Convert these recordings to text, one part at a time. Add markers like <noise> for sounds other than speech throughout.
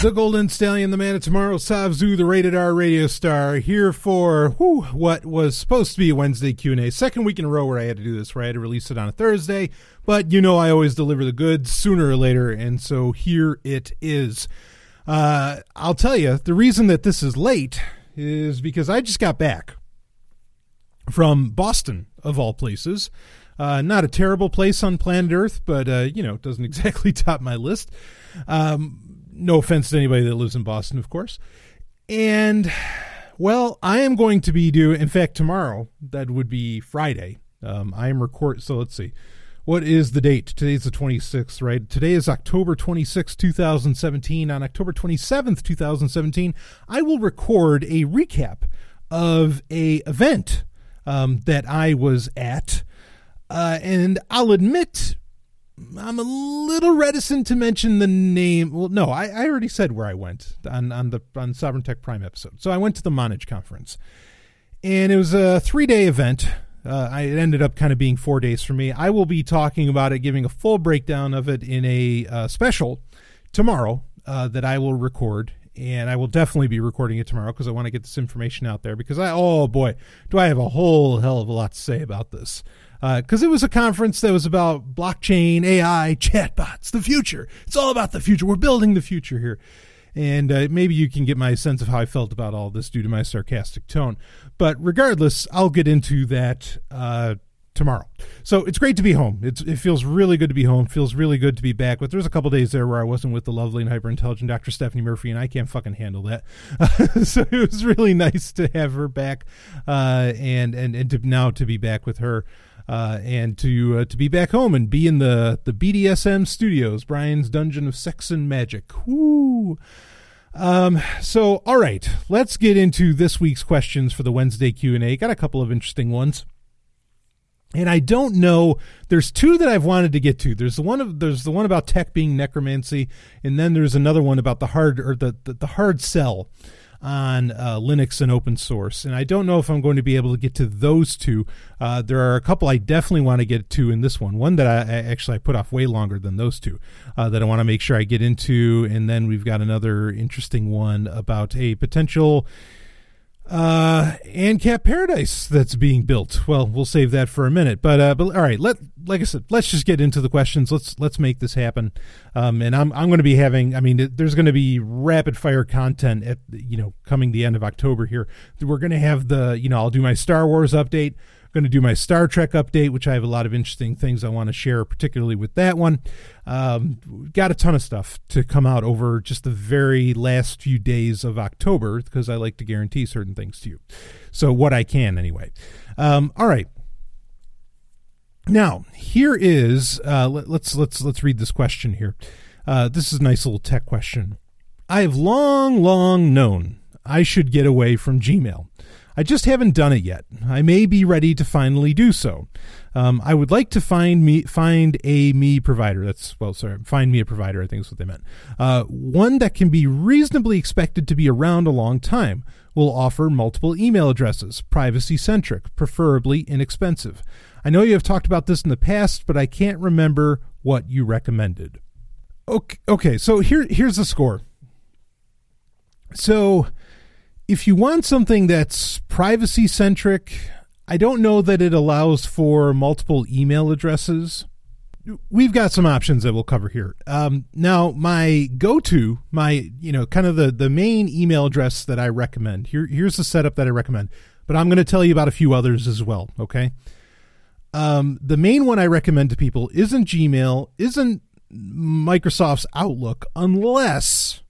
The Golden Stallion, the man of tomorrow, Savzu, the rated R radio star, here for whew, what was supposed to be a Wednesday Q&A. Second week in a row where I had to do this, where I had to release it on a Thursday. But you know I always deliver the goods sooner or later, and so here it is. Uh, I'll tell you, the reason that this is late is because I just got back from Boston, of all places. Uh, not a terrible place on planet Earth, but, uh, you know, it doesn't <laughs> exactly top my list. Um, no offense to anybody that lives in Boston, of course. And well, I am going to be doing. In fact, tomorrow that would be Friday. Um, I am record. So let's see. What is the date? Today's the 26th, right? Today is October 26, 2017. On October 27th, 2017, I will record a recap of a event um, that I was at. Uh, and I'll admit I'm a little reticent to mention the name. Well, no, I, I already said where I went on, on the on Sovereign Tech Prime episode. So I went to the Monage conference, and it was a three day event. Uh, I, it ended up kind of being four days for me. I will be talking about it, giving a full breakdown of it in a uh, special tomorrow uh, that I will record. And I will definitely be recording it tomorrow because I want to get this information out there. Because I, oh boy, do I have a whole hell of a lot to say about this because uh, it was a conference that was about blockchain, AI, chatbots, the future. It's all about the future. We're building the future here. And uh, maybe you can get my sense of how I felt about all this due to my sarcastic tone. But regardless, I'll get into that uh, tomorrow. So it's great to be home. It's, it feels really good to be home. Feels really good to be back. But there's a couple days there where I wasn't with the lovely and hyper intelligent Dr. Stephanie Murphy, and I can't fucking handle that. <laughs> so it was really <laughs> nice to have her back, uh, and and and to now to be back with her uh, and to uh, to be back home and be in the the BDSM studios, Brian's Dungeon of Sex and Magic. Woo! Um, so, all right, let's get into this week's questions for the Wednesday Q and A. Got a couple of interesting ones. And I don't know. There's two that I've wanted to get to. There's the one of there's the one about tech being necromancy, and then there's another one about the hard or the the, the hard sell on uh, Linux and open source. And I don't know if I'm going to be able to get to those two. Uh, there are a couple I definitely want to get to in this one. One that I, I actually I put off way longer than those two uh, that I want to make sure I get into. And then we've got another interesting one about a potential uh, and ANCAP Paradise that's being built. Well, we'll save that for a minute. But uh, but all right, let like I said, let's just get into the questions. Let's let's make this happen. Um, and I'm I'm going to be having. I mean, there's going to be rapid fire content at you know coming the end of October here. We're going to have the you know I'll do my Star Wars update going to do my Star Trek update, which I have a lot of interesting things I want to share, particularly with that one. Um, got a ton of stuff to come out over just the very last few days of October because I like to guarantee certain things to you. So, what I can anyway. Um, all right. Now, here is uh, let, let's let's let's read this question here. Uh, this is a nice little tech question. I have long, long known I should get away from Gmail. I just haven't done it yet. I may be ready to finally do so. Um, I would like to find me find a me provider. That's well, sorry, find me a provider. I think is what they meant. Uh, one that can be reasonably expected to be around a long time. Will offer multiple email addresses, privacy centric, preferably inexpensive. I know you have talked about this in the past, but I can't remember what you recommended. Okay, okay so here here's the score. So if you want something that's privacy centric, I don't know that it allows for multiple email addresses. We've got some options that we'll cover here. Um, now, my go-to, my you know, kind of the the main email address that I recommend. Here, here's the setup that I recommend. But I'm going to tell you about a few others as well. Okay. Um, the main one I recommend to people isn't Gmail, isn't Microsoft's Outlook, unless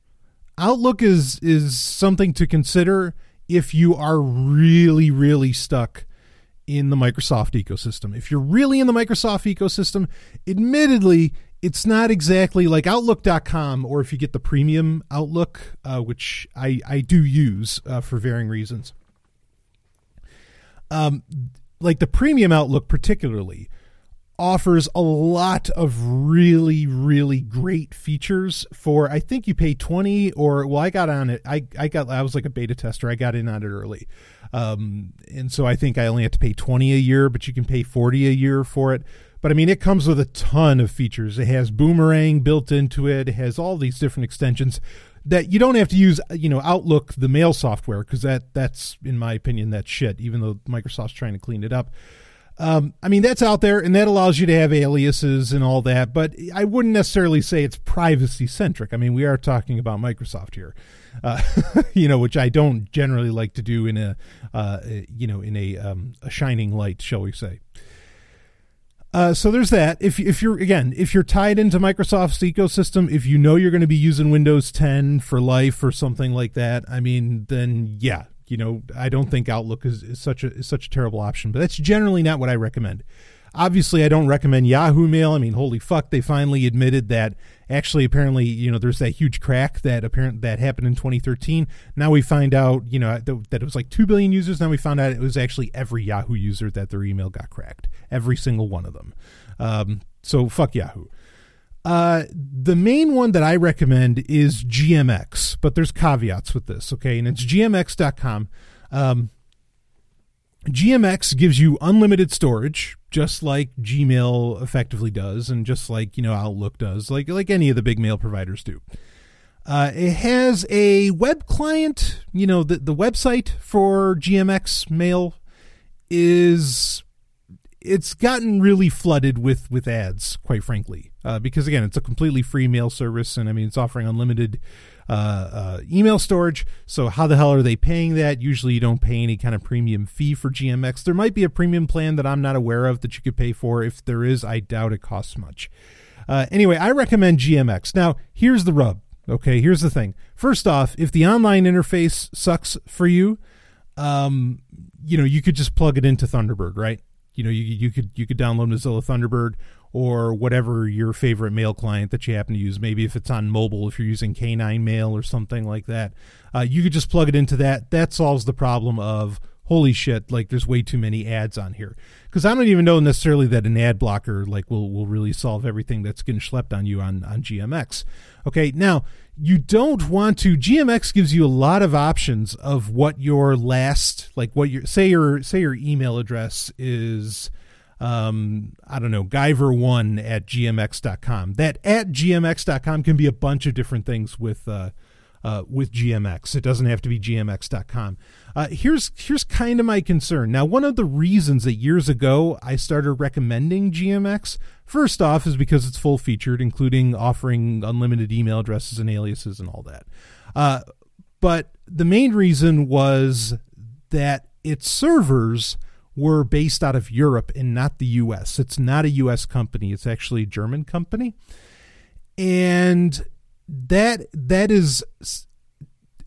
Outlook is is something to consider if you are really really stuck in the Microsoft ecosystem. If you're really in the Microsoft ecosystem, admittedly, it's not exactly like Outlook.com or if you get the premium Outlook, uh, which I, I do use uh, for varying reasons. Um, like the premium Outlook, particularly, offers a lot of really really great features for i think you pay 20 or well i got on it i i got i was like a beta tester i got in on it early um and so i think i only have to pay 20 a year but you can pay 40 a year for it But I mean, it comes with a ton of features. It has Boomerang built into it. It has all these different extensions that you don't have to use. You know, Outlook, the mail software, because that that's in my opinion that shit. Even though Microsoft's trying to clean it up. Um, I mean, that's out there, and that allows you to have aliases and all that. But I wouldn't necessarily say it's privacy centric. I mean, we are talking about Microsoft here, uh, <laughs> you know, which I don't generally like to do in a, uh, you know, in a um, a shining light, shall we say. Uh, so there's that. If if you're again, if you're tied into Microsoft's ecosystem, if you know you're going to be using Windows 10 for life or something like that, I mean, then yeah, you know, I don't think Outlook is, is such a is such a terrible option. But that's generally not what I recommend. Obviously, I don't recommend Yahoo Mail. I mean, holy fuck, they finally admitted that actually apparently, you know, there's that huge crack that apparent that happened in 2013. Now we find out, you know, that, that it was like 2 billion users. Now we found out it was actually every Yahoo user that their email got cracked. Every single one of them. Um, so fuck Yahoo. Uh, the main one that I recommend is GMX, but there's caveats with this, okay? And it's gmx.com. Um, GMX gives you unlimited storage, just like Gmail effectively does, and just like you know Outlook does, like like any of the big mail providers do. Uh, it has a web client. You know the the website for GMX Mail is it's gotten really flooded with with ads, quite frankly, uh, because again, it's a completely free mail service, and I mean it's offering unlimited uh, uh, email storage. So how the hell are they paying that? Usually you don't pay any kind of premium fee for GMX. There might be a premium plan that I'm not aware of that you could pay for. If there is, I doubt it costs much. Uh, anyway, I recommend GMX. Now, here's the rub. Okay, here's the thing. First off, if the online interface sucks for you, um, you know, you could just plug it into Thunderbird, right? You know, you, you could you could download Mozilla Thunderbird or whatever your favorite mail client that you happen to use. Maybe if it's on mobile, if you're using K9 Mail or something like that, uh, you could just plug it into that. That solves the problem of holy shit, like there's way too many ads on here. Because I don't even know necessarily that an ad blocker like will will really solve everything that's getting schlepped on you on on GMX. Okay, now you don't want to. GMX gives you a lot of options of what your last like what your say your say your email address is um, I don't know, Guyver1 at gmx.com. That at gmx.com can be a bunch of different things with uh, uh, with GMX. It doesn't have to be gmx.com. Uh, here's here's kind of my concern. Now, one of the reasons that years ago I started recommending GMX, first off, is because it's full featured, including offering unlimited email addresses and aliases and all that. Uh, but the main reason was that its servers were based out of Europe and not the US. It's not a US company, it's actually a German company. And that that is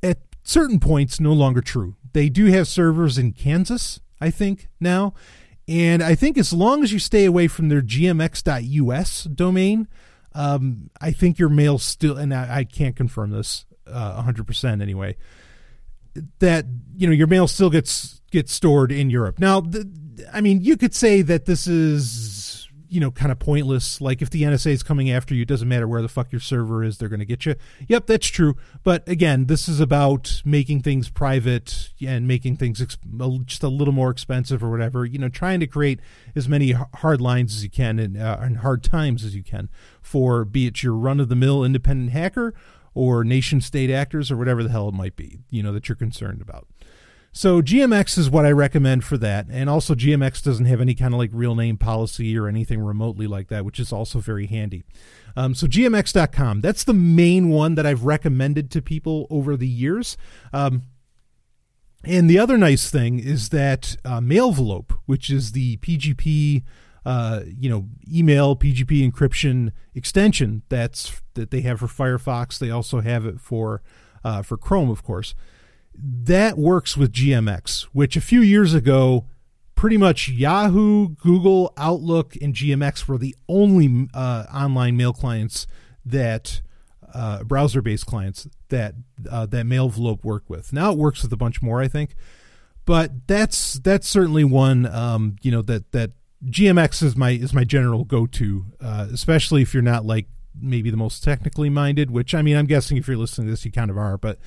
at certain points no longer true. They do have servers in Kansas, I think, now. And I think as long as you stay away from their gmx.us domain, um, I think your mail still, and I, I can't confirm this uh, 100% anyway, that, you know, your mail still gets gets stored in Europe. Now, I mean, you could say that this is, you know, kind of pointless. Like if the NSA is coming after you, it doesn't matter where the fuck your server is, they're going to get you. Yep, that's true. But again, this is about making things private and making things ex- just a little more expensive or whatever. You know, trying to create as many hard lines as you can and, uh, and hard times as you can for be it your run of the mill independent hacker or nation state actors or whatever the hell it might be, you know, that you're concerned about. So GMX is what I recommend for that. And also GMX doesn't have any kind of like real name policy or anything remotely like that, which is also very handy. Um, so gmx.com, that's the main one that I've recommended to people over the years. Um, and the other nice thing is that uh, Mailvelope, which is the PGP, uh, you know, email PGP encryption extension that's that they have for Firefox. They also have it for uh, for Chrome, of course that works with GMX, which a few years ago, pretty much Yahoo, Google, Outlook, and GMX were the only uh, online mail clients that uh, browser-based clients that uh, that Mailvelope worked with. Now it works with a bunch more, I think, but that's that's certainly one um, you know that that GMX is my is my general go-to, uh, especially if you're not like maybe the most technically minded. Which I mean, I'm guessing if you're listening to this, you kind of are. But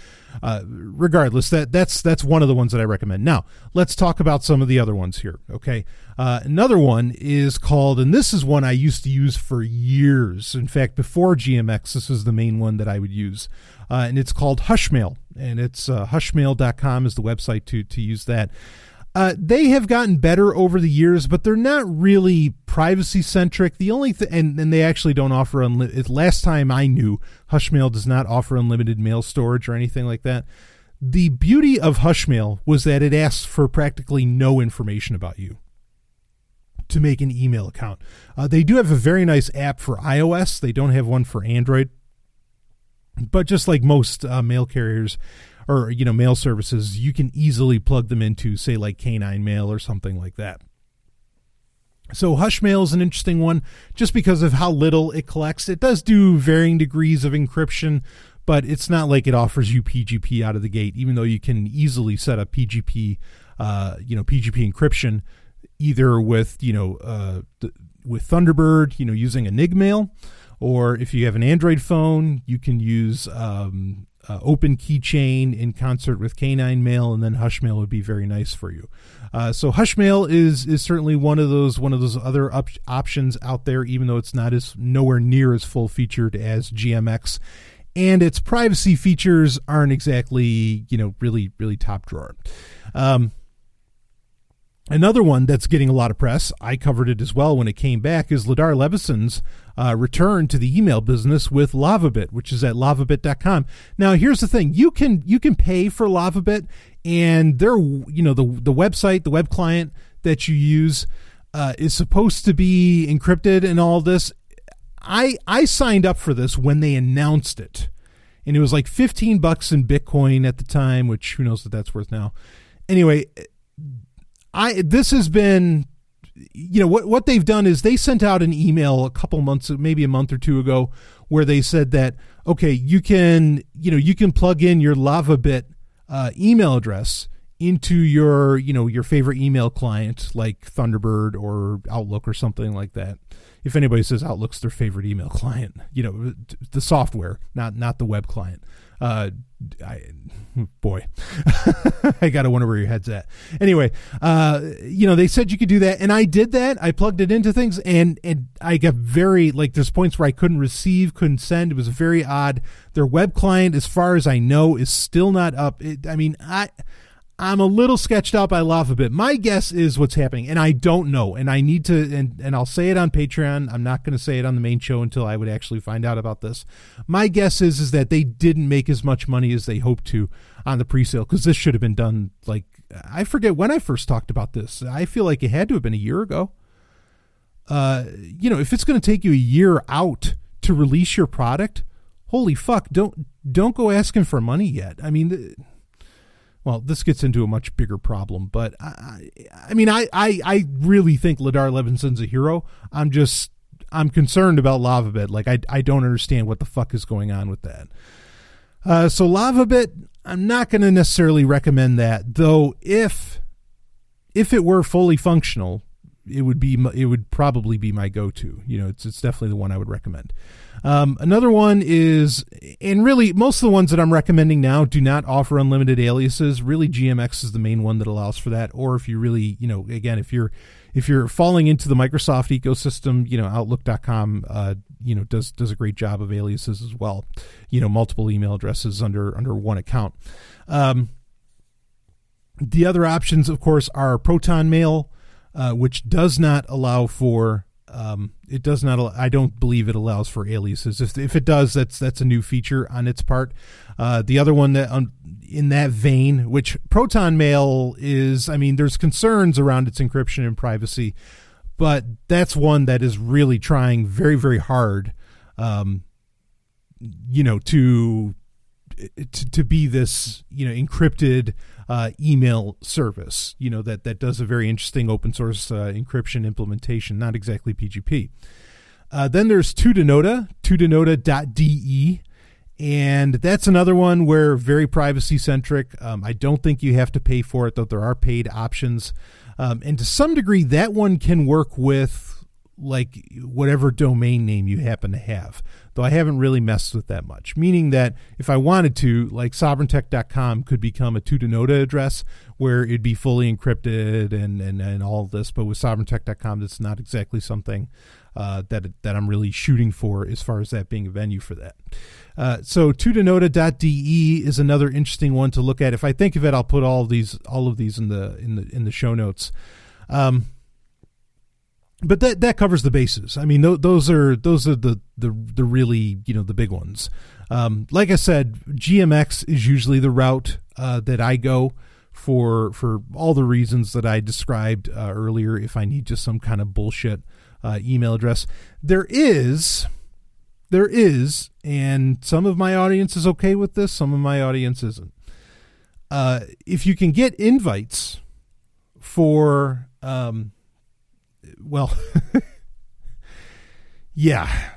uh, regardless, that that's that's one of the ones that I recommend. Now let's talk about some of the other ones here. Okay, uh, another one is called, and this is one I used to use for years. In fact, before GMX, this is the main one that I would use, uh, and it's called Hushmail, and it's uh, hushmail.com is the website to to use that. Uh, they have gotten better over the years, but they're not really privacy centric. The only thing, and, and they actually don't offer unlimited. Last time I knew, Hushmail does not offer unlimited mail storage or anything like that. The beauty of Hushmail was that it asks for practically no information about you to make an email account. Uh, they do have a very nice app for iOS. They don't have one for Android, but just like most uh, mail carriers, or you know mail services, you can easily plug them into say like K9 Mail or something like that. So Hushmail is an interesting one just because of how little it collects. It does do varying degrees of encryption, but it's not like it offers you PGP out of the gate. Even though you can easily set up PGP, uh, you know PGP encryption either with you know uh, with Thunderbird, you know using Enigmail, or if you have an Android phone, you can use um, uh, Open Keychain in concert with K9 Mail, and then Hushmail would be very nice for you. Uh, so Hushmail is is certainly one of those one of those other op- options out there, even though it's not as nowhere near as full featured as GMX, and its privacy features aren't exactly you know really really top drawer. Um, Another one that's getting a lot of press, I covered it as well when it came back, is Ladar Levison's uh, return to the email business with LavaBit, which is at lavabit.com. Now, here's the thing: you can you can pay for LavaBit, and they're you know the the website, the web client that you use uh, is supposed to be encrypted and all this. I I signed up for this when they announced it, and it was like 15 bucks in Bitcoin at the time, which who knows what that's worth now. Anyway I this has been you know what what they've done is they sent out an email a couple months maybe a month or two ago where they said that okay you can you know you can plug in your lavabit uh, email address into your you know your favorite email client like thunderbird or outlook or something like that. If anybody says outlook's their favorite email <laughs> client you know the software not not the web client uh, I, <laughs> boy, <laughs> I gotta wonder where your head's at. Anyway, uh, you know, they said you could do that, and I did that. I plugged it into things, and and I got very like there's points where I couldn't receive, couldn't send. It was very odd. Their web client, as far as I know, is still not up. It, I mean, I I'm a little sketched out by bit. My guess is what's happening, and I don't know. And I need to, and, and I'll say it on Patreon. I'm not going to say it on the main show until I would actually find out about this. My guess is is that they didn't make as much money as they hoped to on the pre-sale because this should have been done like I forget when I first talked about this. I feel like it had to have been a year ago. Uh, you know, if it's going to take you a year out to release your product, holy fuck! Don't don't go asking for money yet. I mean well, this gets into a much bigger problem, but I, I mean, I, I, I really think Ladar Levison's a hero. I'm just, I'm concerned about LavaBit. Like, I, I don't understand what the fuck is going on with that. Uh, so LavaBit, I'm not going to necessarily recommend that, though. If, if it were fully functional, it would be, it would probably be my go-to. You know, it's, it's definitely the one I would recommend. Um, another one is, and really, most of the ones that I'm recommending now do not offer unlimited aliases. Really, GMX is the main one that allows for that. Or if you really, you know, again, if you're if you're falling into the Microsoft ecosystem, you know, Outlook.com, uh, you know, does does a great job of aliases as well. You know, multiple email addresses under under one account. Um, the other options, of course, are Proton Mail, uh, which does not allow for um, it does not. I don't believe it allows for aliases. If, if it does, that's that's a new feature on its part. Uh, the other one that um, in that vein, which Proton Mail is, I mean, there's concerns around its encryption and privacy, but that's one that is really trying very very hard, um, you know, to to, to be this you know encrypted uh, email service, you know, that, that does a very interesting open source uh, encryption implementation, not exactly PGP. Uh, then there's Tutanota, tutanota.de. And that's another one where very privacy centric. Um, I don't think you have to pay for it, though there are paid options. Um, and to some degree, that one can work with like whatever domain name you happen to have. Though I haven't really messed with that much. Meaning that if I wanted to, like sovereigntech.com could become a Tutanota address where it'd be fully encrypted and, and, and all this. But with sovereigntech.com, that's not exactly something uh, that that I'm really shooting for as far as that being a venue for that. Uh, so tutanota.de is another interesting one to look at. If I think of it, I'll put all of these all of these in the in the in the show notes. Um, but that that covers the bases. I mean, th- those are those are the the the really you know the big ones. Um, like I said, GMX is usually the route uh, that I go for for all the reasons that I described uh, earlier. If I need just some kind of bullshit uh, email address, there is there is, and some of my audience is okay with this, some of my audience isn't. Uh, if you can get invites for um, well, <laughs> yeah.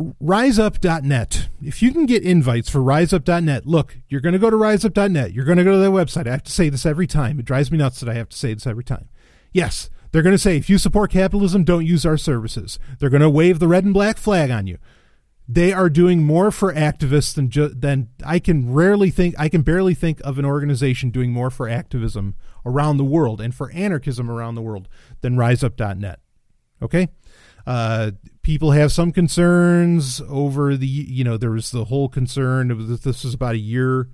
RiseUp.net. If you can get invites for RiseUp.net, look, you're going to go to RiseUp.net. You're going to go to their website. I have to say this every time. It drives me nuts that I have to say this every time. Yes, they're going to say, if you support capitalism, don't use our services. They're going to wave the red and black flag on you. They are doing more for activists than ju- than I can rarely think. I can barely think of an organization doing more for activism around the world and for anarchism around the world than RiseUp.net. Okay, uh, people have some concerns over the. You know, there was the whole concern. Of this was about a year,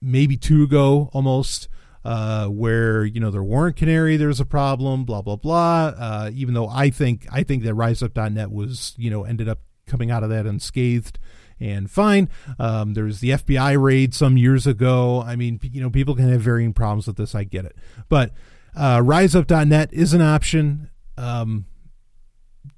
maybe two ago, almost. Uh, where you know there weren't canary, there's a problem, blah blah blah. Uh, even though I think I think that RiseUp.net was you know ended up coming out of that unscathed and fine. Um, there was the FBI raid some years ago. I mean, you know, people can have varying problems with this. I get it, but uh, RiseUp.net is an option um,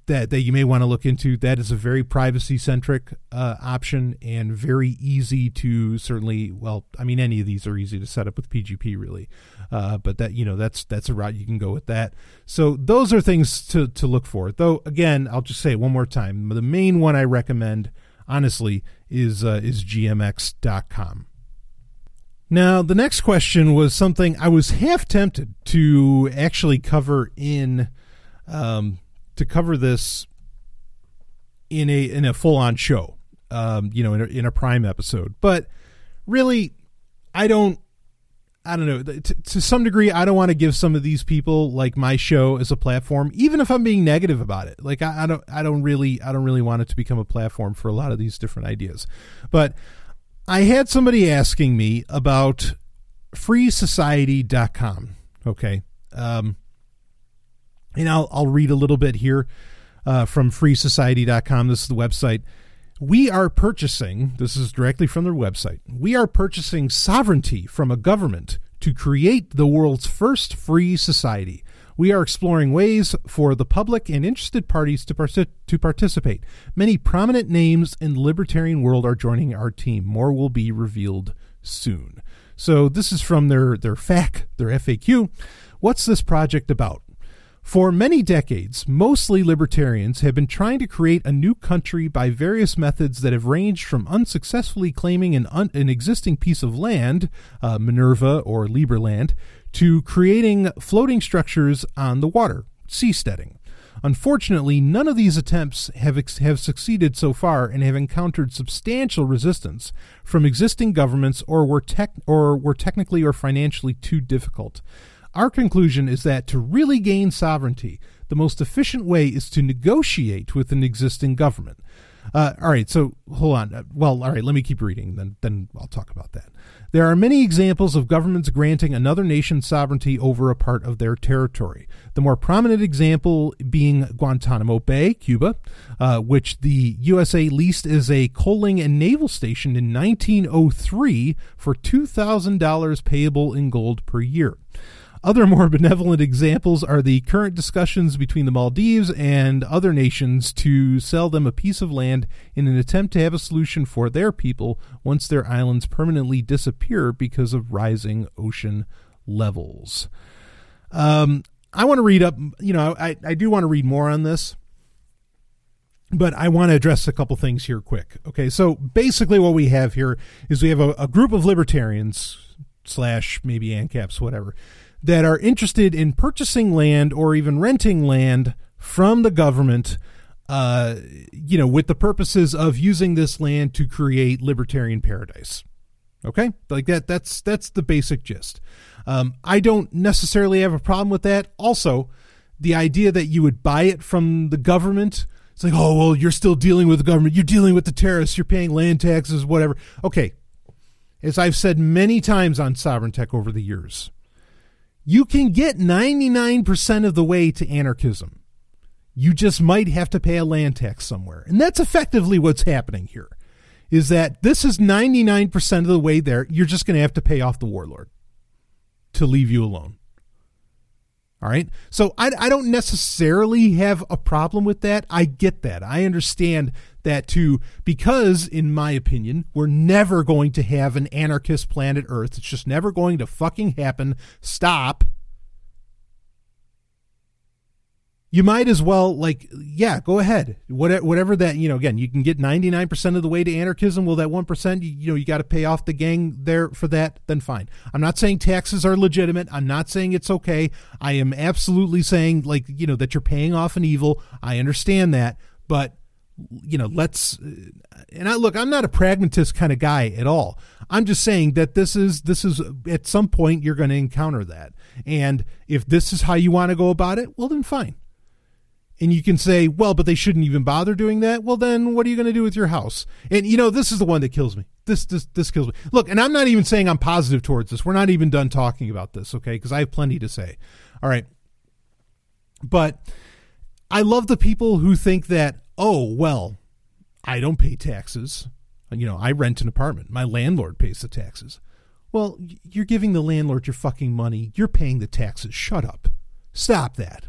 that that you may want to look into. That is a very privacy centric uh, option and very easy to certainly. Well, I mean, any of these are easy to set up with PGP, really. Uh, but that you know that's that's a route you can go with that. So those are things to to look for. Though again, I'll just say one more time. The main one I recommend, honestly, is uh, is gmx.com. Now, the next question was something I was half tempted to actually cover in um, to cover this in a in a full on show, um, you know, in a, in a prime episode. But really, I don't. I don't know. To, to some degree, I don't want to give some of these people like my show as a platform, even if I'm being negative about it. Like I, I don't, I don't really, I don't really want it to become a platform for a lot of these different ideas. But I had somebody asking me about freesociety.com. Okay. Um, and I'll, I'll read a little bit here uh, from freesociety.com. This is the website. We are purchasing, this is directly from their website, we are purchasing sovereignty from a government to create the world's first free society. We are exploring ways for the public and interested parties to, to participate. Many prominent names in the libertarian world are joining our team. More will be revealed soon. So this is from their their FAQ, their FAQ. What's this project about? For many decades, mostly libertarians have been trying to create a new country by various methods that have ranged from unsuccessfully claiming an, un- an existing piece of land, uh, Minerva or Liberland, to creating floating structures on the water, seasteading. Unfortunately, none of these attempts have, ex- have succeeded so far and have encountered substantial resistance from existing governments or were, or were technically or financially too difficult. Our conclusion is that to really gain sovereignty, the most efficient way is to negotiate with an existing government. Uh, all right, so hold on. Uh, well, all right, let me keep reading, then then I'll talk about that. There are many examples of governments granting another nation sovereignty over a part of their territory. The more prominent example being Guantanamo Bay, Cuba, uh, which the USA leased as a coaling and naval station in 1903 for $2,000 payable in gold per year. Other more <laughs> benevolent examples are the current discussions between the Maldives and other nations to sell them a piece of land in an attempt to have a solution for their people once their islands permanently disappear because of rising ocean levels. Um, I want to read up, you know, I, I do want to read more on this but I want to address a couple things here quick. Okay, so basically what we have here is we have a, a group of libertarians slash maybe ANCAPs, whatever, that are interested in purchasing land or even renting land from the government, uh, you know, with the purposes of using this land to create libertarian paradise. Okay, like that. That's that's the basic gist. Um, I don't necessarily have a problem with that. Also, the idea that you would buy it from the government. It's like, oh well, you're still dealing with the government. You're dealing with the terrorists. You're paying land taxes, whatever. Okay, as I've said many times on Sovereign Tech over the years, you can get 99% of the way to anarchism. You just might have to pay a land tax somewhere. And that's effectively what's happening here. Is that this is 99% of the way there. You're just going to have to pay off the warlord to leave you alone. All right. So I, I don't necessarily have a problem with that. I get that. I understand that too, because in my opinion, we're never going to have an anarchist planet Earth. It's just never going to fucking happen. Stop. You might as well like yeah go ahead. Whatever that you know again you can get 99% of the way to anarchism. Well that 1% you, you know you got to pay off the gang there for that then fine. I'm not saying taxes are legitimate. I'm not saying it's okay. I am absolutely saying like you know that you're paying off an evil. I understand that. But you know let's uh, and i look i'm not a pragmatist kind of guy at all. I'm just saying that this is this is at some point you're going to encounter that. And if this is how you want to go about it well then fine and you can say, well, but they shouldn't even bother doing that. Well, then what are you going to do with your house? And you know, this is the one that kills me. This this this kills me. Look, and I'm not even saying I'm positive towards this. We're not even done talking about this, okay? Because I have plenty to say. All right. But I love the people who think that, oh, well, I don't pay taxes. You know, I rent an apartment. My landlord pays the taxes. Well, you're giving the landlord your fucking money. You're paying the taxes. Shut up. Stop that.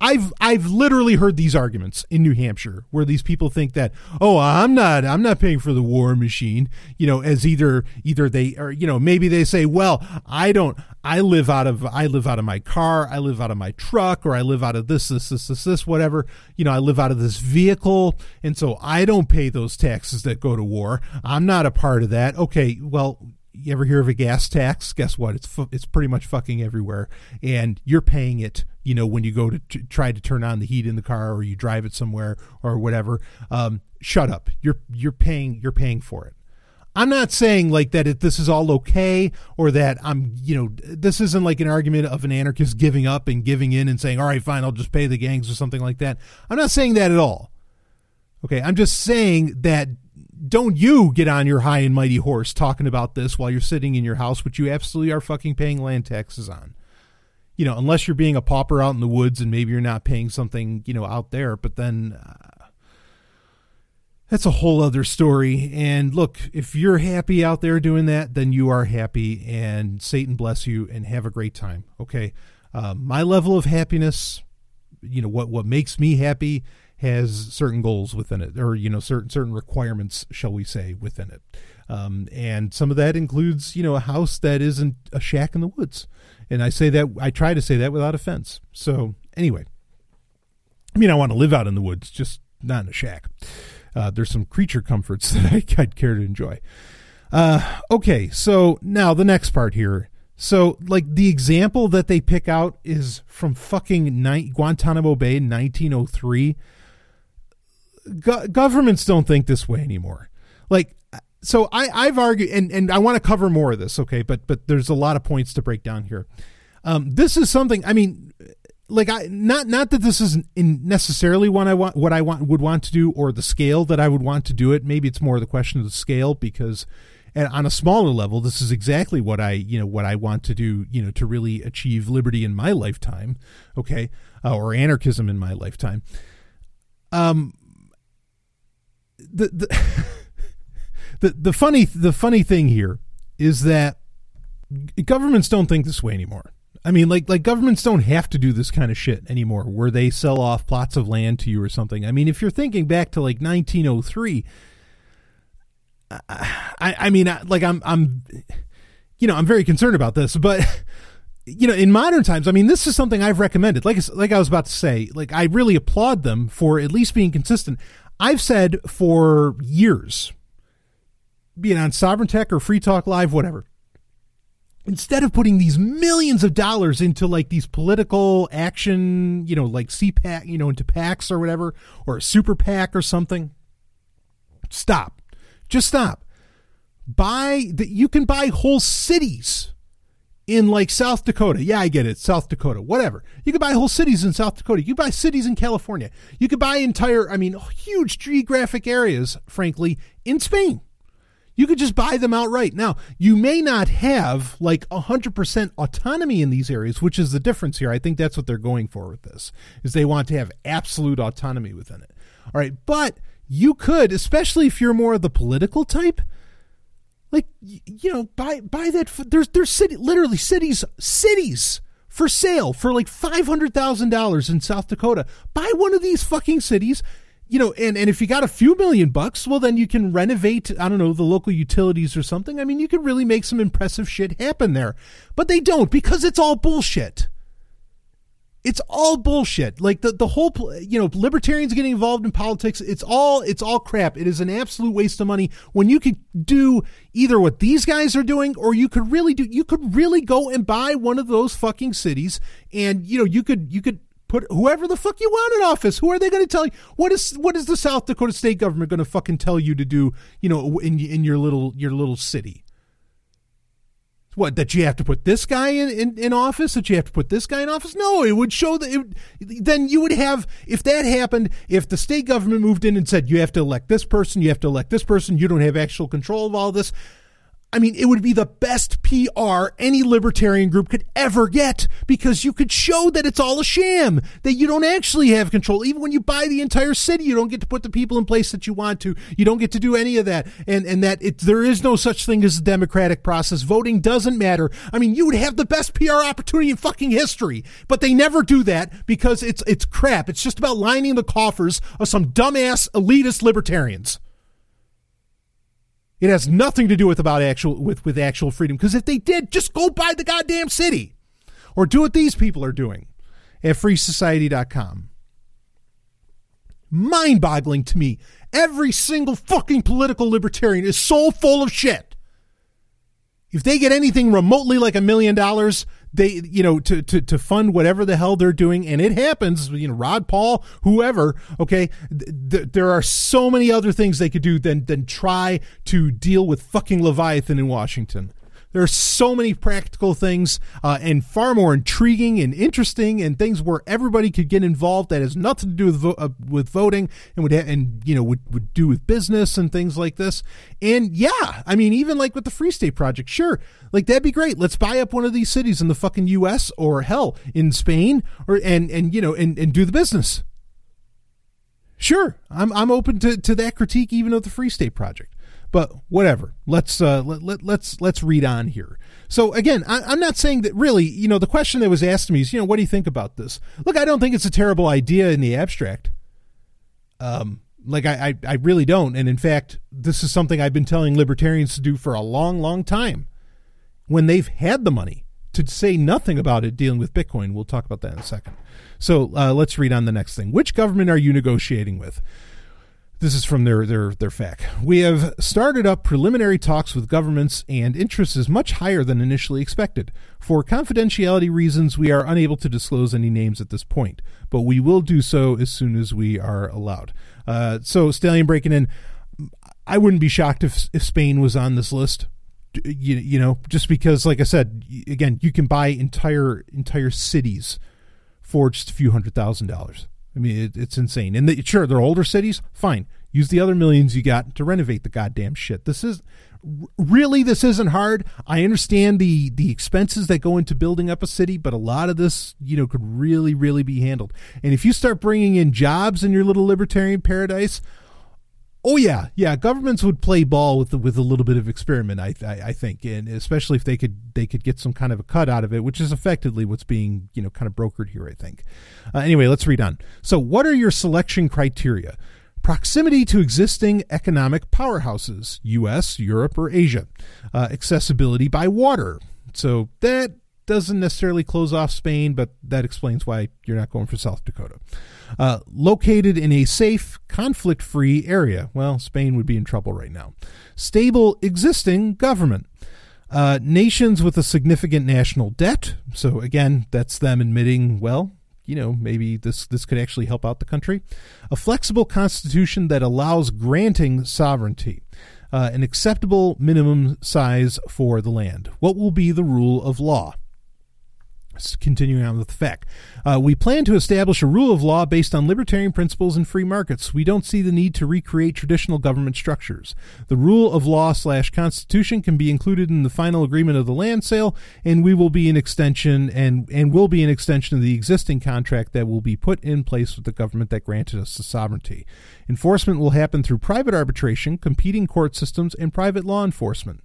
I've I've literally heard these arguments in New Hampshire where these people think that oh I'm not I'm not paying for the war machine you know as either either they or you know maybe they say well I don't I live out of I live out of my car I live out of my truck or I live out of this this this this this whatever you know I live out of this vehicle and so I don't pay those taxes that go to war. I'm not a part of that. Okay well you ever hear of a gas tax? Guess what? It's fu- it's pretty much fucking everywhere, and you're paying it. You know when you go to t- try to turn on the heat in the car, or you drive it somewhere, or whatever. Um, shut up. You're you're paying you're paying for it. I'm not saying like that it, this is all okay or that I'm, you know, this isn't like an argument of an anarchist giving up and giving in and saying, all right, fine, I'll just pay the gangs or something like that. I'm not saying that at all. Okay. I'm just saying that don't you get on your high and mighty horse talking about this while you're sitting in your house, which you absolutely are fucking paying land taxes on. You know, unless you're being a pauper out in the woods and maybe you're not paying something, you know, out there, but then uh, that's a whole other story. And look, if you're happy out there doing that, then you are happy and Satan bless you and have a great time. Okay. Uh, my level of happiness, you know, what, what makes me happy has certain goals within it, or you know, certain certain requirements, shall we say, within it. Um, and some of that includes, you know, a house that isn't a shack in the woods. And I say that I try to say that without offense. So anyway, I mean, I want to live out in the woods, just not in a shack. Uh, there's some creature comforts <laughs> that I, would care to enjoy. Uh, okay, so now the next part here. So, like, the example that they pick out is from fucking ni- Guantanamo Bay, in 1903 go- governments don't think this way anymore. Like, so I, I've argued, and, and I want to cover more of this, okay? But but there's a lot of points to break down here. Um, this is something. I mean, like I not not that this is necessarily what I want what I want would want to do or the scale that I would want to do it. Maybe it's more the question of the scale because and on a smaller level, this is exactly what I you know what I want to do you know to really achieve liberty in my lifetime, okay, uh, or anarchism in my lifetime. Um, the the, <laughs> the the funny the funny thing here is that governments don't think this way anymore. I mean, like like governments don't have to do this kind of shit anymore, where they sell off plots of land to you or something. I mean, if you're thinking back to like 1903, I, I mean, like I'm I'm, you know, I'm very concerned about this, but you know, in modern times, I mean, this is something I've recommended. Like like I was about to say, like I really applaud them for at least being consistent. I've said for years, being on Sovereign Tech or Free Talk Live, whatever, instead of putting these millions of dollars into like these political action, you know, like CPAC, you know, into PACs or whatever, or a super PAC or something, stop. Just stop. Buy that you can buy whole cities in like South Dakota. Yeah, I get it. South Dakota, whatever. You could buy whole cities in South Dakota. You buy cities in California. You could buy entire, I mean, huge geographic areas, frankly, in Spain. You could just buy them outright. Now, you may not have like 100% autonomy in these areas, which is the difference here. I think that's what they're going for with this. Is they want to have absolute autonomy within it. All right, but you could, especially if you're more of the political type, like you know, buy buy that there's there's city literally cities cities for sale for like $500,000 in South Dakota. Buy one of these fucking cities you know, and, and if you got a few million bucks, well, then you can renovate, I don't know, the local utilities or something. I mean, you could really make some impressive shit happen there. But they don't because it's all bullshit. It's all bullshit. Like the, the whole, you know, libertarians getting involved in politics. It's all, it's all crap. It is an absolute waste of money when you could do either what these guys are doing or you could really do, you could really go and buy one of those fucking cities and, you know, you could, you could, Put whoever the fuck you want in office. Who are they going to tell you? What is what is the South Dakota state government going to fucking tell you to do? You know, in in your little your little city. What that you have to put this guy in, in, in office? That you have to put this guy in office? No, it would show that. It, then you would have if that happened. If the state government moved in and said you have to elect this person, you have to elect this person, you don't have actual control of all this I mean, it would be the best PR any libertarian group could ever get because you could show that it's all a sham, that you don't actually have control. Even when you buy the entire city, you don't get to put the people in place that you want to. You don't get to do any of that. And, and that it, there is no such thing as a democratic process. Voting doesn't matter. I mean, you would have the best PR opportunity in fucking history, but they never do that because it's, it's crap. It's just about lining the coffers of some dumbass elitist libertarians. It has nothing to do with about actual with, with actual freedom. Because if they did, just go buy the goddamn city. Or do what these people are doing at freesociety.com. Mind boggling to me. Every single fucking political libertarian is so full of shit. If they get anything remotely like a million dollars, they you know to to to fund whatever the hell they're doing and it happens you know Ron Paul whoever okay th- there are so many other things they could do than than try to deal with fucking Leviathan in Washington there are so many practical things uh, and far more intriguing and interesting and things where everybody could get involved that has nothing to do with vo- uh, with voting and would ha- and you know would, would do with business and things like this. And yeah, I mean even like with the Free State Project, sure, like that'd be great. Let's buy up one of these cities in the fucking U.S. or hell in Spain or and and you know and and do the business. Sure, I'm I'm open to, to that critique even of the Free State Project. But whatever. Let's uh, let, let, let's let's read on here. So again, I, am not saying that really. You know, the question that was asked to me is, you know, what do you think about this? Look, I don't think it's a terrible idea in the abstract. Um, like I, I, I really don't. And in fact, this is something I've been telling libertarians to do for a long, long time. When they've had the money to say nothing about it dealing with Bitcoin. We'll talk about that in a second. So uh, let's read on the next thing. Which government are you negotiating with? This is from their their their FAQ. We have started up preliminary talks with governments, and interest is much higher than initially expected. For confidentiality reasons, we are unable to disclose any names at this point, but we will do so as soon as we are allowed. Uh, so, Stallion breaking in. I wouldn't be shocked if if Spain was on this list. You, you know, just because, like I said, again, you can buy entire entire cities for just a few hundred thousand dollars. I mean, it, it's insane. And the, sure, they're older cities. Fine, use the other millions you got to renovate the goddamn shit. This is really this isn't hard. I understand the the expenses that go into building up a city, but a lot of this, you know, could really really be handled. And if you start bringing in jobs in your little libertarian paradise, Oh yeah, yeah. Governments would play ball with with a little bit of experiment. I, I, I think, and especially if they could they could get some kind of a cut out of it, which is effectively what's being you know kind of brokered here. I think. Uh, anyway, let's read on. So, what are your selection criteria? Proximity to existing economic powerhouses, U.S., Europe, or Asia. Uh, accessibility by water. So that doesn't necessarily close off Spain, but that explains why you're not going for South Dakota. Uh, located in a safe, conflict free area. Well, Spain would be in trouble right now. Stable existing government. Uh, nations with a significant national debt. So again, that's them admitting, well, you know, maybe this this could actually help out the country. A flexible constitution that allows granting sovereignty. Uh, an acceptable minimum size for the land. What will be the rule of law? Continuing on with the fact. Uh, we plan to establish a rule of law based on libertarian principles and free markets. We don't see the need to recreate traditional government structures. The rule of law slash constitution can be included in the final agreement of the land sale, and we will be an extension and and will be an extension of the existing contract that will be put in place with the government that granted us the sovereignty. Enforcement will happen through private arbitration, competing court systems, and private law enforcement.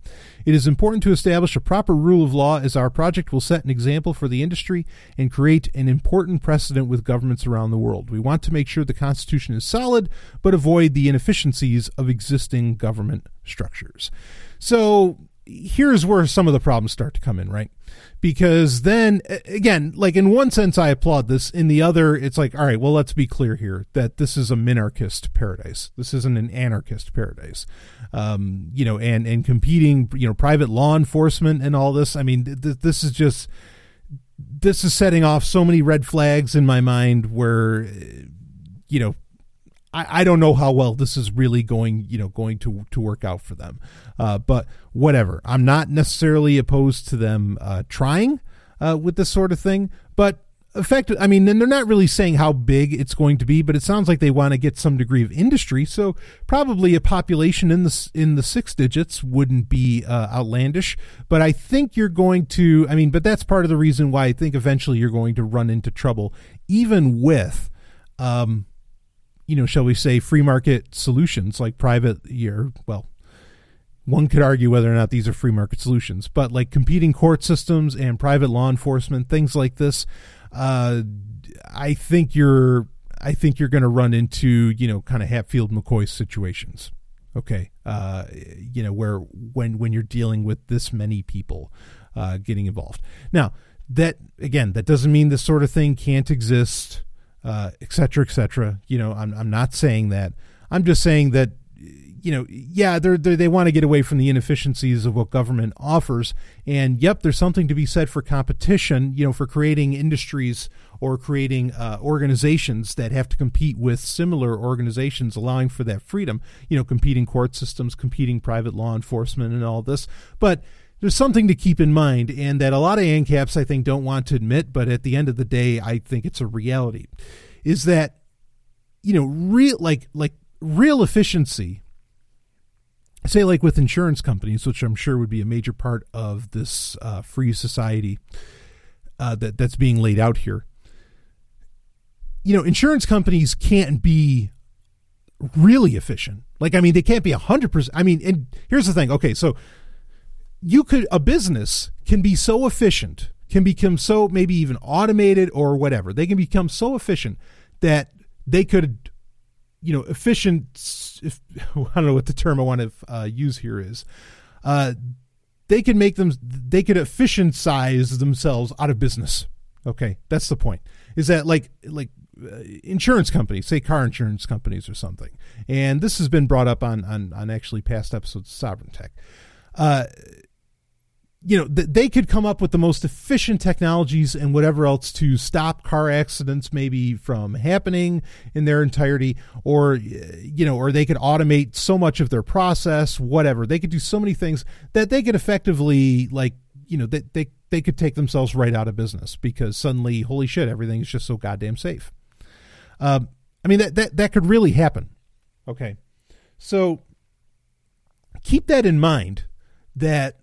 It is important to establish a proper rule of law as our project will set an example for the industry and create an important precedent with governments around the world. We want to make sure the Constitution is solid, but avoid the inefficiencies of existing government structures. So here's where some of the problems start to come in, right? Because then, again, like in one sense, I applaud this. In the other, it's like, all right, well, let's be clear here that this is a minarchist paradise. This isn't an anarchist paradise. Um, you know, and and competing, you know, private law enforcement and all this. I mean, th- this is just this is setting off so many red flags in my mind where you know I, I don't know how well this is really going you know going to to work out for them. Uh, but whatever. I'm not necessarily opposed to them uh, trying uh, with this sort of thing but effective i mean they're not really saying how big it's going to be but it sounds like they want to get some degree of industry. So probably a population in the in the six digits wouldn't be uh, outlandish. But i think you're going to i mean but that's part of the reason why i think eventually you're going to run into trouble even with um you know shall we say free market solutions like private year well one could argue whether or not these are free market solutions, but like competing court systems and private law enforcement, things like this, uh, I think you're I think you're going to run into you know kind of Hatfield McCoy situations. Okay, uh, you know where when when you're dealing with this many people uh, getting involved. Now that again, that doesn't mean this sort of thing can't exist, uh, et cetera, et. You know, I'm I'm not saying that. I'm just saying that you know, yeah, they're, they're, they want to get away from the inefficiencies of what government offers. And yep, there's something to be said for competition, you know, for creating industries or creating uh, organizations that have to compete with similar organizations, allowing for that freedom, you know, competing court systems, competing private law enforcement, and all this. But there's something to keep in mind, and that a lot of ANCAPs, I think, don't want to admit, but at the end of the day, I think it's a reality, is that, you know, real, like, like, real efficiency say like with insurance companies, which I'm sure would be a major part of this uh, free society uh, that that's being laid out here. You know, insurance companies can't be really efficient. Like, I mean, they can't be hundred percent. I mean, and here's the thing. Okay, so you could a business can be so efficient, can become so maybe even automated or whatever. They can become so efficient that they could you know efficient if, <laughs> i don't know what the term i want to uh, use here is. Uh, they can make them they could efficient size themselves out of business. Okay that's the point. Is that like like uh, insurance companies say car insurance companies or something. And this has been brought up on on, on actually past episodes of sovereign tech. Uh, you know, th- they could come up with the most efficient technologies and whatever else to stop car accidents maybe from happening in their entirety, or, you know, or they could automate so much of their process, whatever. They could do so many things that they could effectively, like, you know, they, they, they could take themselves right out of business because suddenly, holy shit, everything is just so goddamn safe. Um, I mean, that, that, that could really happen. Okay. So keep that in mind that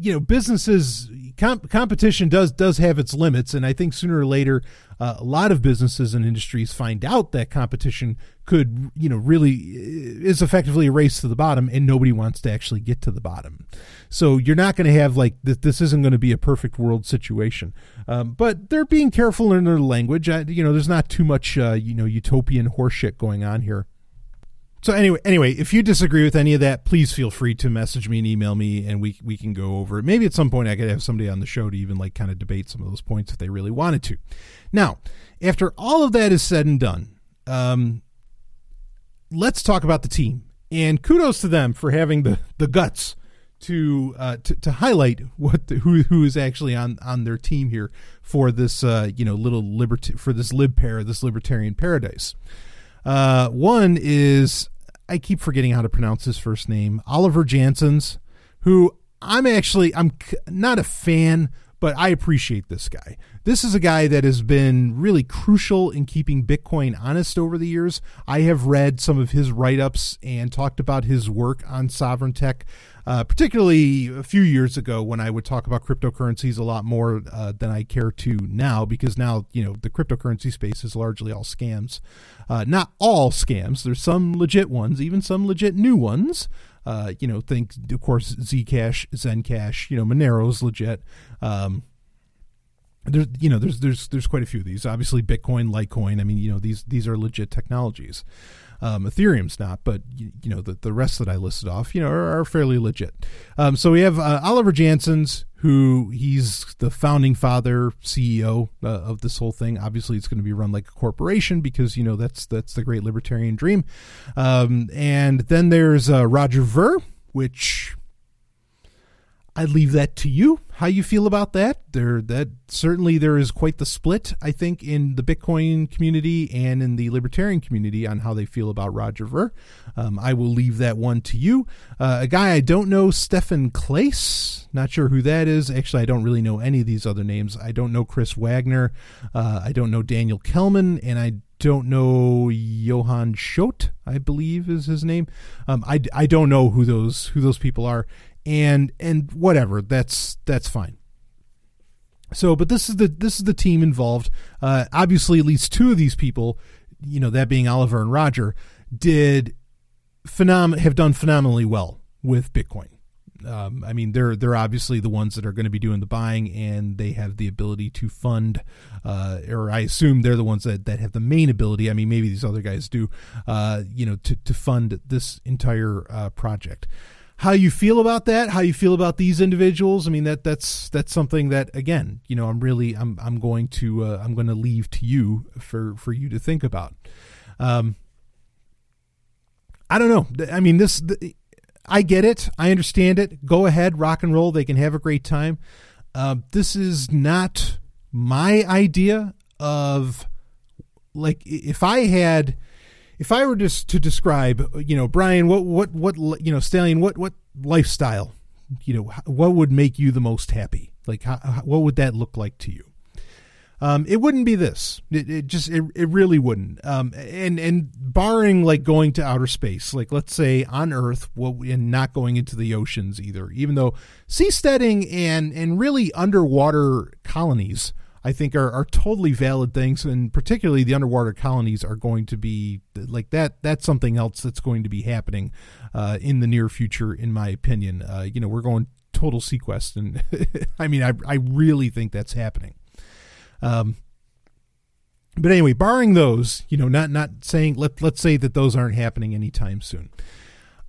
you know businesses comp- competition does does have its limits and i think sooner or later uh, a lot of businesses and industries find out that competition could you know really uh, is effectively a race to the bottom and nobody wants to actually get to the bottom. So you're not going to have like th- this isn't going to be a perfect world situation. Um, but they're being careful in their language. I, you know there's not too much uh, you know utopian horseshit going on here so anyway, anyway, if you disagree with any of that, please feel free to message me and email me, and we we can go over it. Maybe at some point I could have somebody on the show to even like kind of debate some of those points if they really wanted to. Now, after all of that is said and done, um, let's talk about the team. And kudos to them for having the the guts to uh, to, to highlight what the, who who is actually on on their team here for this uh, you know little liberty for this lib pair this libertarian paradise. Uh, one is I keep forgetting how to pronounce his first name, Oliver Janssens, who I'm actually I'm not a fan, but I appreciate this guy. This is a guy that has been really crucial in keeping Bitcoin honest over the years. I have read some of his write ups and talked about his work on sovereign tech uh, particularly a few years ago when I would talk about cryptocurrencies a lot more uh, than I care to now, because now you know the cryptocurrency space is largely all scams. Uh, not all scams. There's some legit ones, even some legit new ones. Uh, you know, think of course Zcash, Zencash. You know, Monero's legit. Um, there's you know there's there's there's quite a few of these. Obviously, Bitcoin, Litecoin. I mean, you know these these are legit technologies. Um, Ethereum's not, but you, you, know the the rest that I listed off, you know, are, are fairly legit. Um, so we have uh, Oliver Janssens, who he's the founding father, CEO uh, of this whole thing. Obviously, it's going to be run like a corporation because you know that's that's the great libertarian dream. Um, and then there's uh, Roger Ver, which I leave that to you. How you feel about that? There, that certainly there is quite the split. I think in the Bitcoin community and in the libertarian community on how they feel about Roger Ver. Um, I will leave that one to you. Uh, a guy I don't know, Stefan Clace. Not sure who that is. Actually, I don't really know any of these other names. I don't know Chris Wagner. Uh, I don't know Daniel Kelman, and I don't know Johann Schott, I believe is his name. Um, I, I don't know who those who those people are and and whatever that's that's fine. So but this is the this is the team involved. Uh, obviously at least two of these people you know that being oliver and roger did phenom- have done phenomenally well with bitcoin. Um, I mean, they're they're obviously the ones that are going to be doing the buying, and they have the ability to fund, uh, or I assume they're the ones that, that have the main ability. I mean, maybe these other guys do, uh, you know, to to fund this entire uh, project how you feel about that, how you feel about these individuals. I mean that that's that's something that again, you know, I'm really I'm I'm going to uh, I'm going to leave to you for for you to think about. Um, I don't know. I mean this. The, I get it. I understand it. Go ahead, rock and roll. They can have a great time. Uh, this is not my idea of like if I had if I were just to describe, you know, Brian, what what what you know, Stallion, what what lifestyle, you know, what would make you the most happy? Like, how, what would that look like to you? Um, it wouldn't be this. It, it just it, it really wouldn't. Um, and and barring like going to outer space, like let's say on Earth, well, and not going into the oceans either. Even though seasteading and and really underwater colonies I think are, are totally valid things, and particularly the underwater colonies are going to be like that. That's something else that's going to be happening uh, in the near future, in my opinion. Uh, you know, we're going total SeaQuest, and <laughs> I mean, I I really think that's happening. Um, but anyway, barring those, you know, not not saying let let's say that those aren't happening anytime soon.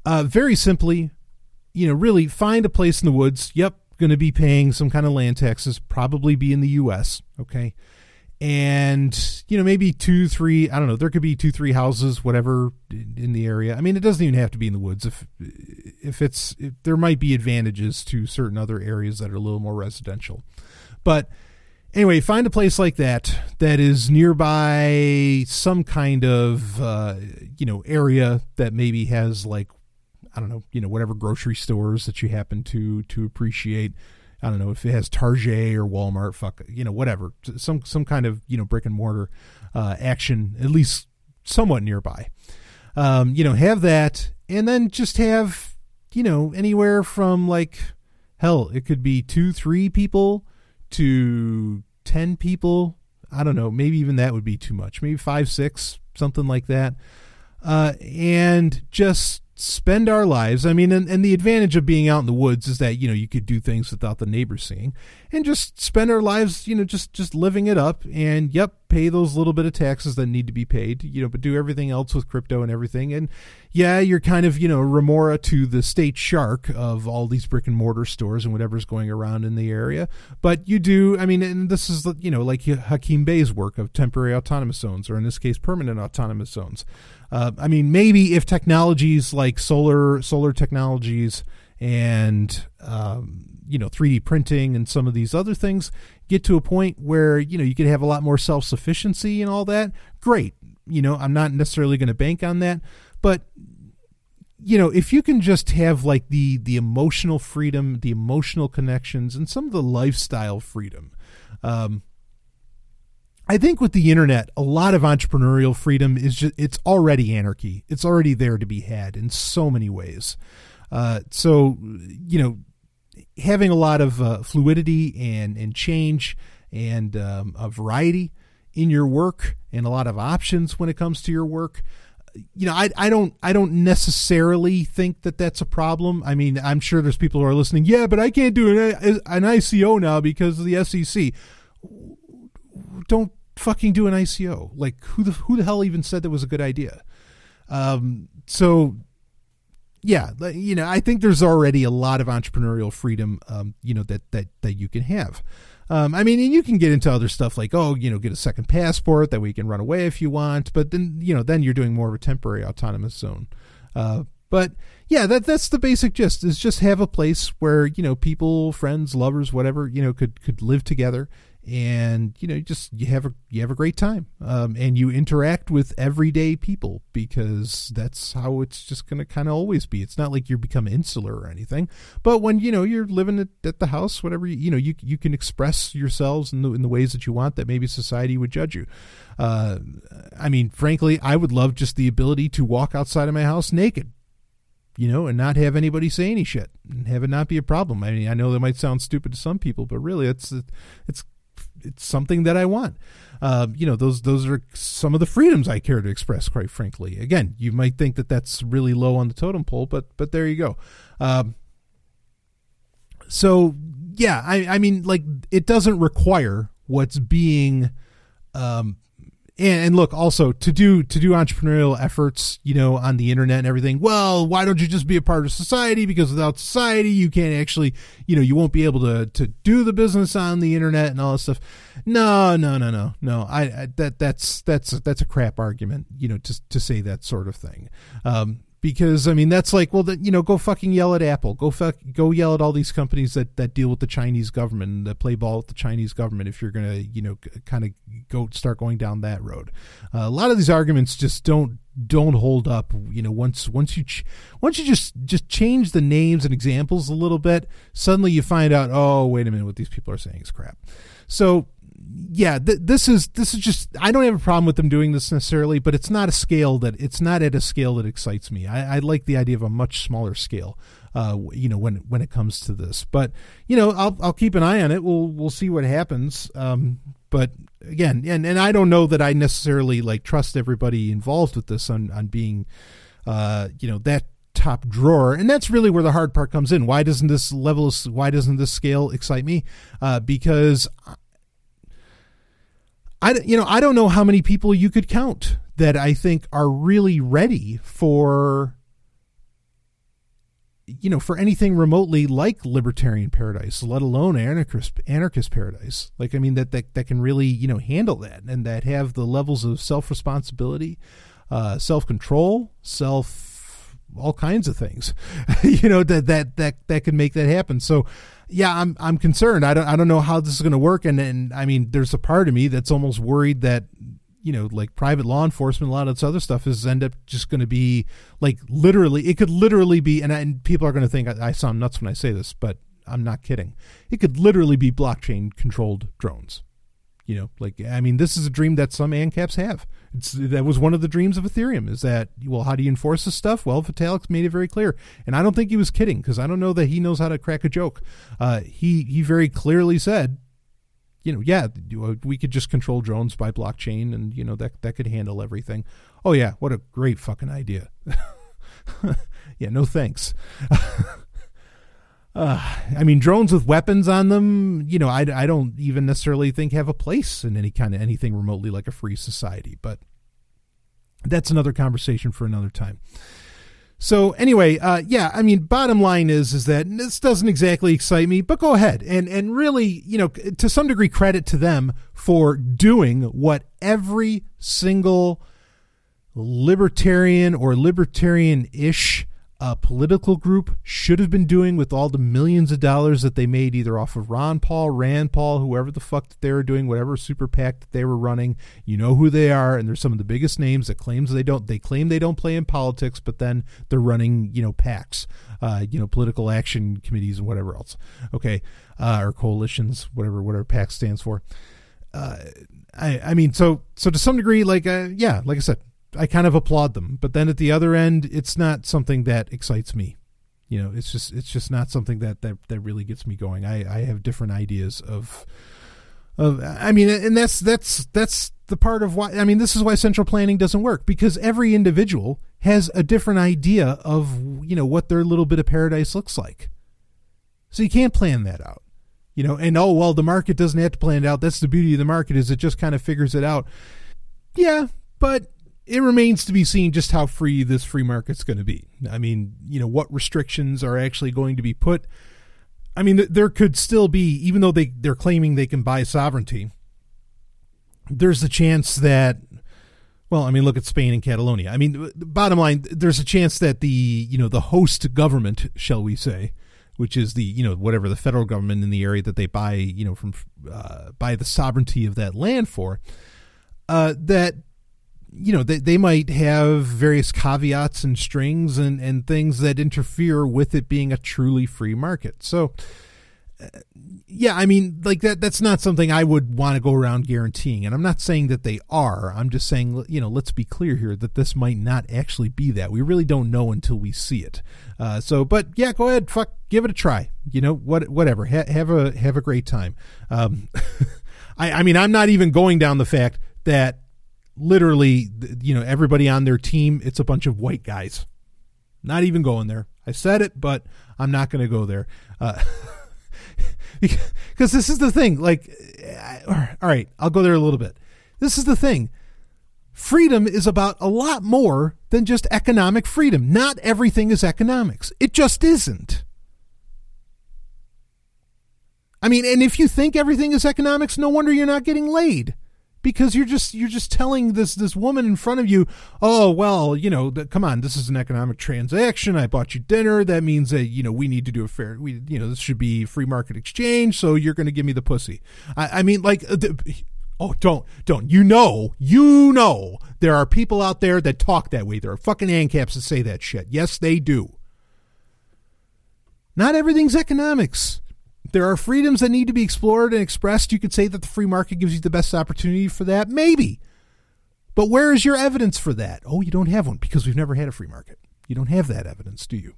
Uh, very simply, you know, really find a place in the woods. Yep, going to be paying some kind of land taxes, probably be in the U.S. Okay, and you know maybe two, three. I don't know. There could be two, three houses, whatever, in the area. I mean, it doesn't even have to be in the woods. If if it's if, there might be advantages to certain other areas that are a little more residential, but anyway, find a place like that that is nearby some kind of uh, you know area that maybe has like I don't know, you know, whatever grocery stores that you happen to to appreciate. I don't know if it has Target or Walmart, fuck, you know, whatever, some some kind of you know brick and mortar uh, action, at least somewhat nearby. Um, you know, have that, and then just have you know anywhere from like hell, it could be two, three people to ten people. I don't know, maybe even that would be too much. Maybe five, six, something like that. Uh, and just spend our lives. I mean, and, and the advantage of being out in the woods is that, you know, you could do things without the neighbors seeing and just spend our lives, you know, just, just living it up and yep, pay those little bit of taxes that need to be paid, you know, but do everything else with crypto and everything. And yeah, you're kind of, you know, remora to the state shark of all these brick and mortar stores and whatever's going around in the area. But you do, I mean, and this is, you know, like Hakim Bey's work of temporary autonomous zones, or in this case, permanent autonomous zones. Uh, I mean, maybe if technologies like solar solar technologies and um, you know 3D printing and some of these other things get to a point where you know you could have a lot more self sufficiency and all that. Great, you know I'm not necessarily going to bank on that, but you know if you can just have like the the emotional freedom, the emotional connections, and some of the lifestyle freedom. Um, I think with the internet, a lot of entrepreneurial freedom is just, it's already anarchy. It's already there to be had in so many ways. Uh, so, you know, having a lot of uh, fluidity and, and change and um, a variety in your work and a lot of options when it comes to your work. You know, I, I don't I don't necessarily think that that's a problem. I mean, I'm sure there's people who are listening. Yeah, but I can't do an, an ICO now because of the SEC. Don't fucking do an ICO. Like who the who the hell even said that was a good idea? Um, so yeah, you know, I think there's already a lot of entrepreneurial freedom, um, you know, that that that you can have. Um, I mean, and you can get into other stuff like, oh, you know, get a second passport that way you can run away if you want. But then, you know, then you're doing more of a temporary autonomous zone. Uh, but yeah, that that's the basic gist. Is just have a place where you know people, friends, lovers, whatever, you know, could could live together and you know just you have a you have a great time. Um, and you interact with everyday people because that's how it's just going to kind of always be. It's not like you become insular or anything but when you know you're living at, at the house whatever you, you know you you can express yourselves in the, in the ways that you want that maybe society would judge you. Uh, i mean frankly i would love just the ability to walk outside of my house naked you know, and not have anybody say any shit and have it not be a problem. I mean, I know that might sound stupid to some people, but really, it's it's it's something that I want. Uh, you know, those those are some of the freedoms I care to express. Quite frankly, again, you might think that that's really low on the totem pole, but but there you go. Um, so yeah, I I mean, like it doesn't require what's being um, and, and look also to do to do entrepreneurial efforts you know on the internet and everything well why don't you just be a part of society? Because without society you can't actually you know you won't be able to to do the business on the internet and all this stuff. No no no no no. I, I that that's that's that's a crap argument you know to to say that sort of thing. Um because I mean that's like well the, you know go fucking yell at Apple. Go fuck go yell at all these companies that that deal with the Chinese government that play ball with the Chinese government if you're gonna you know kind of go start going down that road. Uh, a lot of these arguments just don't don't hold up you know once once you ch- once you just just change the names and examples a little bit suddenly you find out oh wait a minute what these people are saying is crap. So yeah, th- this is this is just I don't have a problem with them doing this necessarily, but it's not a scale that it's not at a scale that excites me. I, I like the idea of a much smaller scale. Uh, you know, when when it comes to this, but you know, I'll I'll keep an eye on it. We'll we'll see what happens. Um, but again, and and I don't know that I necessarily like trust everybody involved with this on on being, uh, you know, that top drawer and that's really where the hard part comes in why doesn't this level why doesn't this scale excite me uh, because I, you know, I don't know how many people you could count that I think are really ready for, you know, for anything remotely like libertarian paradise, let alone anarchist anarchist paradise. Like, I mean, that that that can really, you know, handle that and that have the levels of self responsibility, uh, self control, self, all kinds of things, <laughs> you know, that that that that can make that happen. So yeah, I'm I'm concerned. I don't I don't know how this is going to work, and and I mean, there's a part of me that's almost worried that you know, like private law enforcement, a lot of this other stuff is end up just going to be like literally, it could literally be, and, and people are going to think I, I sound nuts when I say this, but I'm not kidding. It could literally be blockchain controlled drones. You know, like I mean, this is a dream that some ANCAPs have. It's that was one of the dreams of Ethereum. Is that well, how do you enforce this stuff? Well, Vitalik made it very clear, and I don't think he was kidding because I don't know that he knows how to crack a joke. Uh, he he very clearly said, you know, yeah, we could just control drones by blockchain, and you know that that could handle everything. Oh yeah, what a great fucking idea. <laughs> yeah, no thanks. <laughs> Uh, I mean, drones with weapons on them, you know, I, I don't even necessarily think have a place in any kind of anything remotely like a free society. But that's another conversation for another time. So anyway, uh, yeah, I mean, bottom line is is that this doesn't exactly excite me, but go ahead and and really, you know, to some degree, credit to them for doing what every single libertarian or libertarian ish a political group should have been doing with all the millions of dollars that they made either off of Ron Paul, Rand Paul, whoever the fuck that they were doing, whatever super PAC that they were running. You know who they are, and they're some of the biggest names that claims they don't. They claim they don't play in politics, but then they're running, you know, PACs, uh, you know, political action committees and whatever else. Okay, uh, or coalitions, whatever whatever PAC stands for. Uh, I, I mean, so so to some degree, like uh, yeah, like I said, I kind of applaud them. But then at the other end, it's not something that excites me. You know, it's just it's just not something that that, that really gets me going. I, I have different ideas of of I mean, and that's that's that's the part of why I mean this is why central planning doesn't work because every individual has a different idea of you know what their little bit of paradise looks like. So you can't plan that out. You know, and oh well the market doesn't have to plan it out. That's the beauty of the market is it just kind of figures it out. Yeah, but it remains to be seen just how free this free market's going to be. I mean, you know, what restrictions are actually going to be put. I mean, there could still be, even though they, they're claiming they can buy sovereignty, there's a chance that, well, I mean, look at Spain and Catalonia. I mean, bottom line, there's a chance that the, you know, the host government, shall we say, which is the, you know, whatever the federal government in the area that they buy, you know, from, uh, buy the sovereignty of that land for, uh, that you know, they, they might have various caveats and strings and, and things that interfere with it being a truly free market. So, uh, yeah, I mean, like that, that's not something I would want to go around guaranteeing. And I'm not saying that they are. I'm just saying, you know, let's be clear here that this might not actually be that. We really don't know until we see it. Uh, so, but yeah, go ahead, fuck, give it a try. You know, what, whatever. Ha- have a, have a great time. Um, <laughs> I, I mean, I'm not even going down the fact that literally, you know, everybody on their team, it's a bunch of white guys. Not even going there. I said it, but I'm not going to go there. Uh, <laughs> because this is the thing. Like, all right, I'll go there a little bit. This is the thing. Freedom is about a lot more than just economic freedom. Not everything is economics. It just isn't. I mean, and if you think everything is economics, no wonder you're not getting laid because you're just you're just telling this this woman in front of you oh well you know the, come on this is an economic transaction. I bought you dinner. That means that you know we need to do a fair we you know this should be free market exchange so you're going to give me the pussy. I, I mean like uh, oh don't don't. You know you know there are people out there that talk that way. There are fucking ancaps that say that shit. Yes they do. Not everything's economics there are freedoms that need to be explored and expressed. You could say that the free market gives you the best opportunity for that. Maybe. But where is your evidence for that? Oh, you don't have one because we've never had a free market. You don't have that evidence, do you?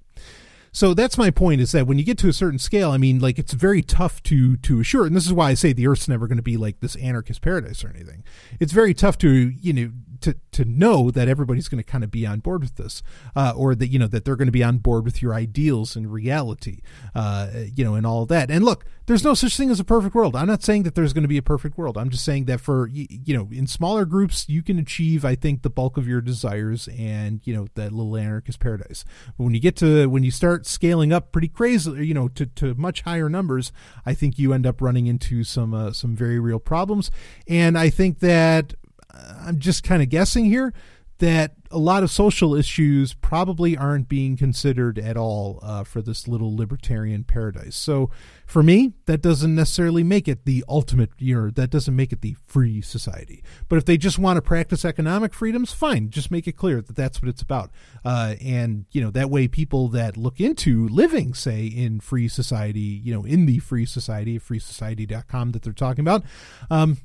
So that's my point is that when you get to a certain scale, I mean, like it's very tough to to assure, and this is why I say the Earth's never going to be like this anarchist paradise or anything. It's very tough to you know to to know that everybody's going to kind of be on board with this, uh, or that you know that they're going to be on board with your ideals and reality, uh, you know, and all that. And look, there's no such thing as a perfect world. I'm not saying that there's going to be a perfect world. I'm just saying that for you know, in smaller groups, you can achieve, I think, the bulk of your desires and you know that little anarchist paradise. But when you get to when you start scaling up pretty crazy, you know, to, to much higher numbers, I think you end up running into some uh, some very real problems. And I think that I'm just kind of guessing here that a lot of social issues probably aren't being considered at all uh, for this little libertarian paradise. So, for me, that doesn't necessarily make it the ultimate, you know, that doesn't make it the free society. But if they just want to practice economic freedoms, fine. Just make it clear that that's what it's about. Uh, and, you know, that way people that look into living, say, in free society, you know, in the free society, freesociety.com that they're talking about, um,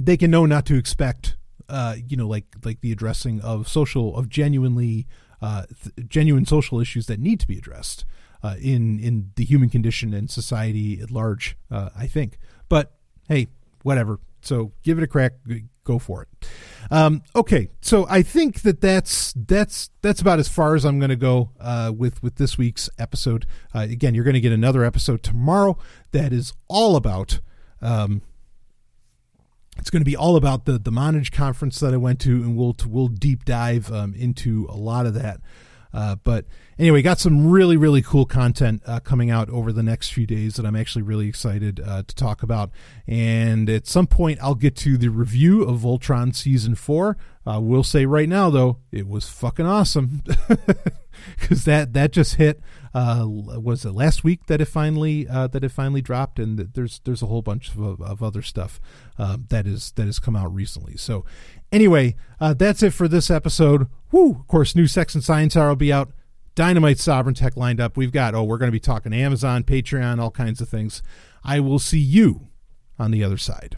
they can know not to expect uh, you know like like the addressing of social of genuinely uh, th- genuine social issues that need to be addressed uh, in in the human condition and society at large uh, I think. But hey whatever. So give it a crack go for it. Um, okay. So I think that that's that's that's about as far as I'm going to go uh, with with this week's episode. Uh, again you're going to get another episode tomorrow that is all about um, it's going to be all about the the Montage conference that I went to, and we'll we'll deep dive um, into a lot of that. Uh, but anyway, got some really really cool content uh, coming out over the next few days that I'm actually really excited uh, to talk about. And at some point, I'll get to the review of Voltron season four. Uh, we'll say right now though, it was fucking awesome. <laughs> <laughs> because that that just hit. Uh, was it last week that it finally uh, that it finally dropped? And there's there's a whole bunch of, of other stuff uh, that is that has come out recently. So anyway, uh, that's it for this episode. Woo! Of course, new Sex and Science Hour will be out. Dynamite Sovereign Tech lined up. We've got oh, we're going to be talking Amazon, Patreon, all kinds of things. I will see you on the other side.